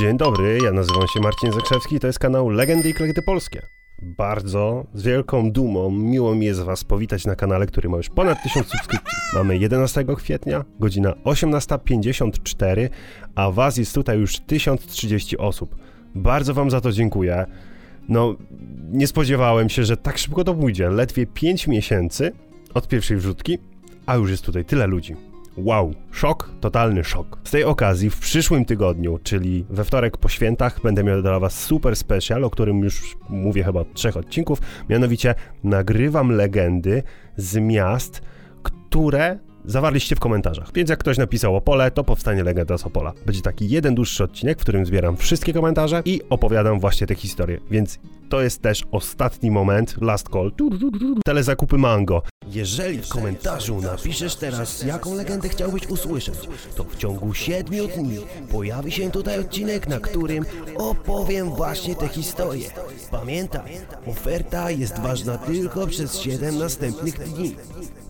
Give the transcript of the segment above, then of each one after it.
Dzień dobry, ja nazywam się Marcin Zakrzewski, to jest kanał Legendy i Klekty Polskie. Bardzo, z wielką dumą, miło mi jest Was powitać na kanale, który ma już ponad 1000 subskrypcji. Mamy 11 kwietnia, godzina 18.54, a Was jest tutaj już 1030 osób. Bardzo Wam za to dziękuję. No, nie spodziewałem się, że tak szybko to pójdzie. Ledwie 5 miesięcy od pierwszej wrzutki, a już jest tutaj tyle ludzi. Wow, szok, totalny szok. Z tej okazji w przyszłym tygodniu, czyli we wtorek po świętach, będę miał dla Was super special, o którym już mówię chyba od trzech odcinków. Mianowicie nagrywam legendy z miast, które zawarliście w komentarzach. Więc jak ktoś napisał Opole, to powstanie legenda z Opola. Będzie taki jeden dłuższy odcinek, w którym zbieram wszystkie komentarze i opowiadam właśnie te historie. Więc to jest też ostatni moment, last call, telezakupy mango. Jeżeli w komentarzu napiszesz teraz, jaką legendę chciałbyś usłyszeć, to w ciągu 7 dni pojawi się tutaj odcinek, na którym opowiem właśnie tę historię. Pamiętaj, oferta jest ważna tylko przez 7 następnych dni.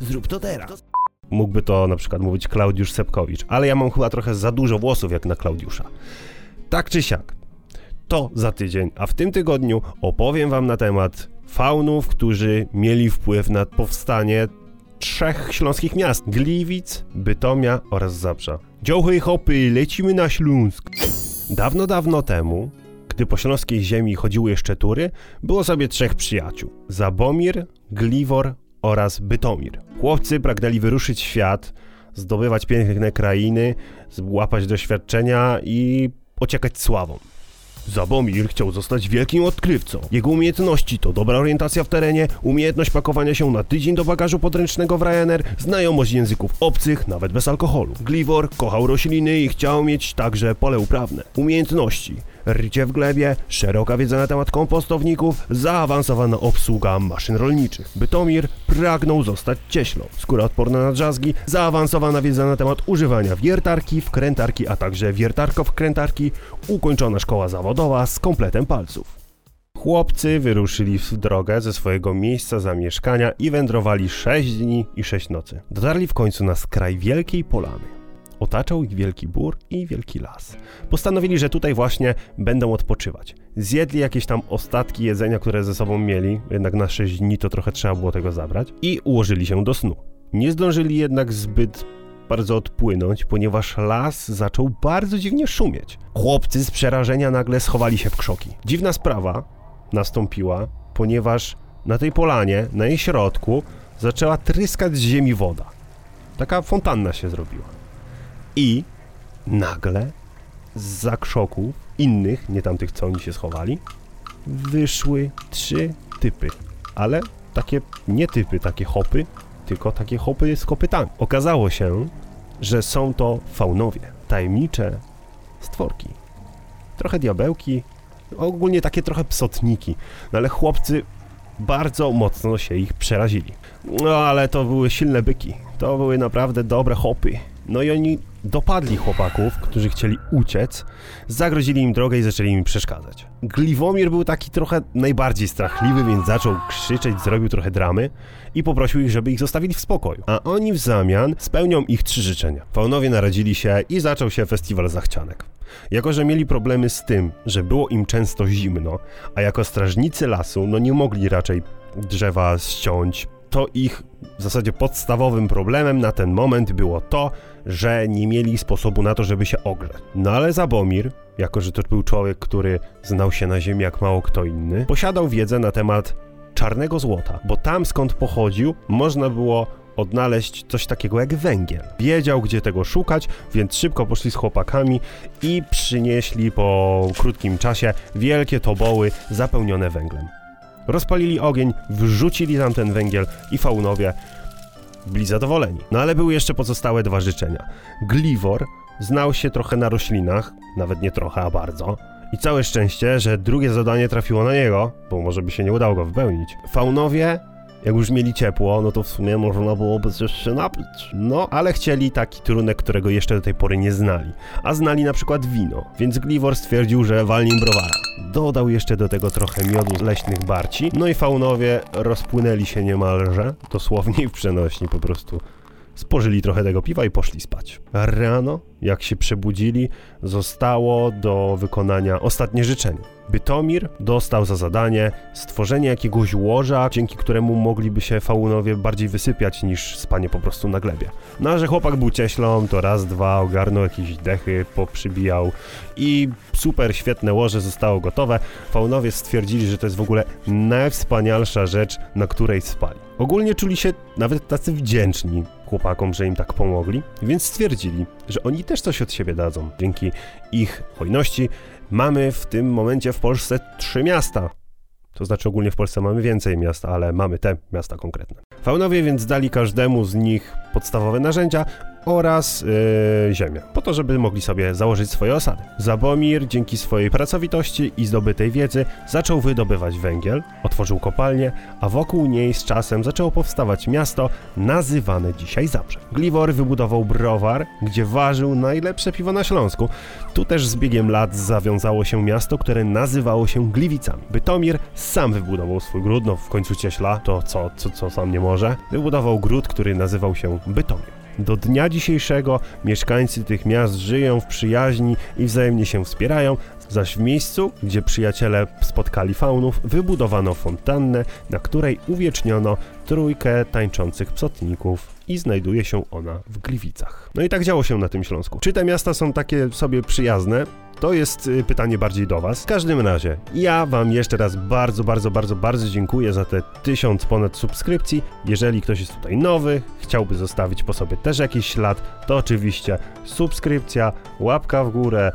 Zrób to teraz. Mógłby to na przykład mówić Klaudiusz Sepkowicz, ale ja mam chyba trochę za dużo włosów jak na Klaudiusza. Tak czy siak, to za tydzień, a w tym tygodniu opowiem wam na temat faunów, którzy mieli wpływ na powstanie trzech śląskich miast: Gliwic, Bytomia oraz Zabrza. Dziołchy hopy, lecimy na Śląsk. Dawno, dawno temu, gdy po śląskiej ziemi chodziły jeszcze tury, było sobie trzech przyjaciół: Zabomir, Gliwor oraz Bytomir. Chłopcy pragnęli wyruszyć świat, zdobywać piękne krainy, łapać doświadczenia i ociekać sławą. Zabomir chciał zostać wielkim odkrywcą. Jego umiejętności to dobra orientacja w terenie, umiejętność pakowania się na tydzień do bagażu podręcznego w Ryanair, znajomość języków obcych, nawet bez alkoholu. Gliwor kochał rośliny i chciał mieć także pole uprawne. Umiejętności rycie w glebie, szeroka wiedza na temat kompostowników, zaawansowana obsługa maszyn rolniczych. Bytomir pragnął zostać cieślą. Skóra odporna na drzazgi, zaawansowana wiedza na temat używania wiertarki, wkrętarki, a także wiertarko-wkrętarki, ukończona szkoła zawodowa z kompletem palców. Chłopcy wyruszyli w drogę ze swojego miejsca zamieszkania i wędrowali 6 dni i 6 nocy. Dotarli w końcu na skraj wielkiej polany. Otaczał ich wielki bór i wielki las. Postanowili, że tutaj właśnie będą odpoczywać. Zjedli jakieś tam ostatki jedzenia, które ze sobą mieli, jednak na 6 dni to trochę trzeba było tego zabrać, i ułożyli się do snu. Nie zdążyli jednak zbyt bardzo odpłynąć, ponieważ las zaczął bardzo dziwnie szumieć. Chłopcy z przerażenia nagle schowali się w krzoki. Dziwna sprawa nastąpiła, ponieważ na tej polanie, na jej środku, zaczęła tryskać z ziemi woda. Taka fontanna się zrobiła. I nagle z za krzoków innych, nie tamtych co oni się schowali, wyszły trzy typy. Ale takie nie typy, takie hopy, tylko takie hopy z kopytami. Okazało się, że są to faunowie, tajemnicze stworki. Trochę diabełki, ogólnie takie trochę psotniki, no ale chłopcy bardzo mocno się ich przerazili. No ale to były silne byki, to były naprawdę dobre hopy. No i oni dopadli chłopaków, którzy chcieli uciec, zagrozili im drogę i zaczęli im przeszkadzać. Gliwomir był taki trochę najbardziej strachliwy, więc zaczął krzyczeć, zrobił trochę dramy i poprosił ich, żeby ich zostawili w spokoju. A oni w zamian spełnią ich trzy życzenia. Faunowie naradzili się i zaczął się festiwal zachcianek. Jako, że mieli problemy z tym, że było im często zimno, a jako strażnicy lasu, no nie mogli raczej drzewa ściąć, to ich w zasadzie podstawowym problemem na ten moment było to, że nie mieli sposobu na to, żeby się ogrzać. No ale Zabomir, jako że to był człowiek, który znał się na ziemi jak mało kto inny, posiadał wiedzę na temat czarnego złota, bo tam skąd pochodził, można było odnaleźć coś takiego jak węgiel. Wiedział, gdzie tego szukać, więc szybko poszli z chłopakami i przynieśli po krótkim czasie wielkie toboły zapełnione węglem. Rozpalili ogień, wrzucili tam ten węgiel i faunowie byli zadowoleni. No ale były jeszcze pozostałe dwa życzenia. Gliwor znał się trochę na roślinach, nawet nie trochę, a bardzo. I całe szczęście, że drugie zadanie trafiło na niego, bo może by się nie udało go wypełnić. Faunowie jak już mieli ciepło, no to w sumie można byłoby coś się napić. No, ale chcieli taki trunek, którego jeszcze do tej pory nie znali. A znali na przykład wino, więc Gliwor stwierdził, że walnie browara. Dodał jeszcze do tego trochę miodu z leśnych barci, no i faunowie rozpłynęli się niemalże, dosłownie w przenośni po prostu. Spożyli trochę tego piwa i poszli spać. Rano jak się przebudzili, zostało do wykonania ostatnie życzenie. Bytomir dostał za zadanie stworzenie jakiegoś łoża, dzięki któremu mogliby się faunowie bardziej wysypiać niż spanie po prostu na glebie. No a że chłopak był cieślą, to raz, dwa ogarnął jakieś dechy, poprzybijał i super świetne łoże zostało gotowe. Faunowie stwierdzili, że to jest w ogóle najwspanialsza rzecz, na której spali. Ogólnie czuli się nawet tacy wdzięczni chłopakom, że im tak pomogli, więc stwierdzili, że oni też coś od siebie dadzą. Dzięki ich hojności mamy w tym momencie w Polsce trzy miasta. To znaczy ogólnie w Polsce mamy więcej miast, ale mamy te miasta konkretne. Faunowie więc dali każdemu z nich podstawowe narzędzia oraz yy, ziemię, po to, żeby mogli sobie założyć swoje osady. Zabomir dzięki swojej pracowitości i zdobytej wiedzy zaczął wydobywać węgiel, otworzył kopalnię, a wokół niej z czasem zaczęło powstawać miasto nazywane dzisiaj Zabrze. Gliwor wybudował browar, gdzie ważył najlepsze piwo na Śląsku. Tu też z biegiem lat zawiązało się miasto, które nazywało się Gliwicami. Bytomir sam wybudował swój gród, no w końcu cieśla, to co, co, co sam nie może. Wybudował gród, który nazywał się Bytomir. Do dnia dzisiejszego mieszkańcy tych miast żyją w przyjaźni i wzajemnie się wspierają, zaś w miejscu, gdzie przyjaciele spotkali faunów, wybudowano fontannę, na której uwieczniono trójkę tańczących psotników i znajduje się ona w Gliwicach. No i tak działo się na tym Śląsku. Czy te miasta są takie sobie przyjazne? To jest y, pytanie bardziej do Was. W każdym razie, ja Wam jeszcze raz bardzo, bardzo, bardzo, bardzo dziękuję za te tysiąc ponad subskrypcji. Jeżeli ktoś jest tutaj nowy, chciałby zostawić po sobie też jakiś ślad, to oczywiście subskrypcja, łapka w górę,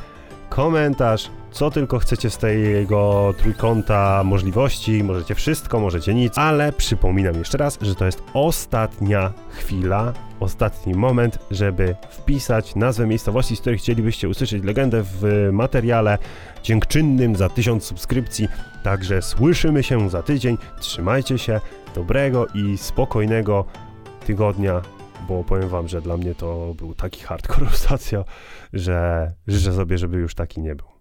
komentarz, co tylko chcecie z tego trójkąta możliwości, możecie wszystko, możecie nic, ale przypominam jeszcze raz, że to jest ostatnia chwila, ostatni moment, żeby wpisać nazwę miejscowości, z której chcielibyście usłyszeć legendę w materiale dziękczynnym za tysiąc subskrypcji. Także słyszymy się za tydzień. Trzymajcie się, dobrego i spokojnego tygodnia, bo powiem wam, że dla mnie to był taki hardcore ostatnio, że życzę sobie, żeby już taki nie był.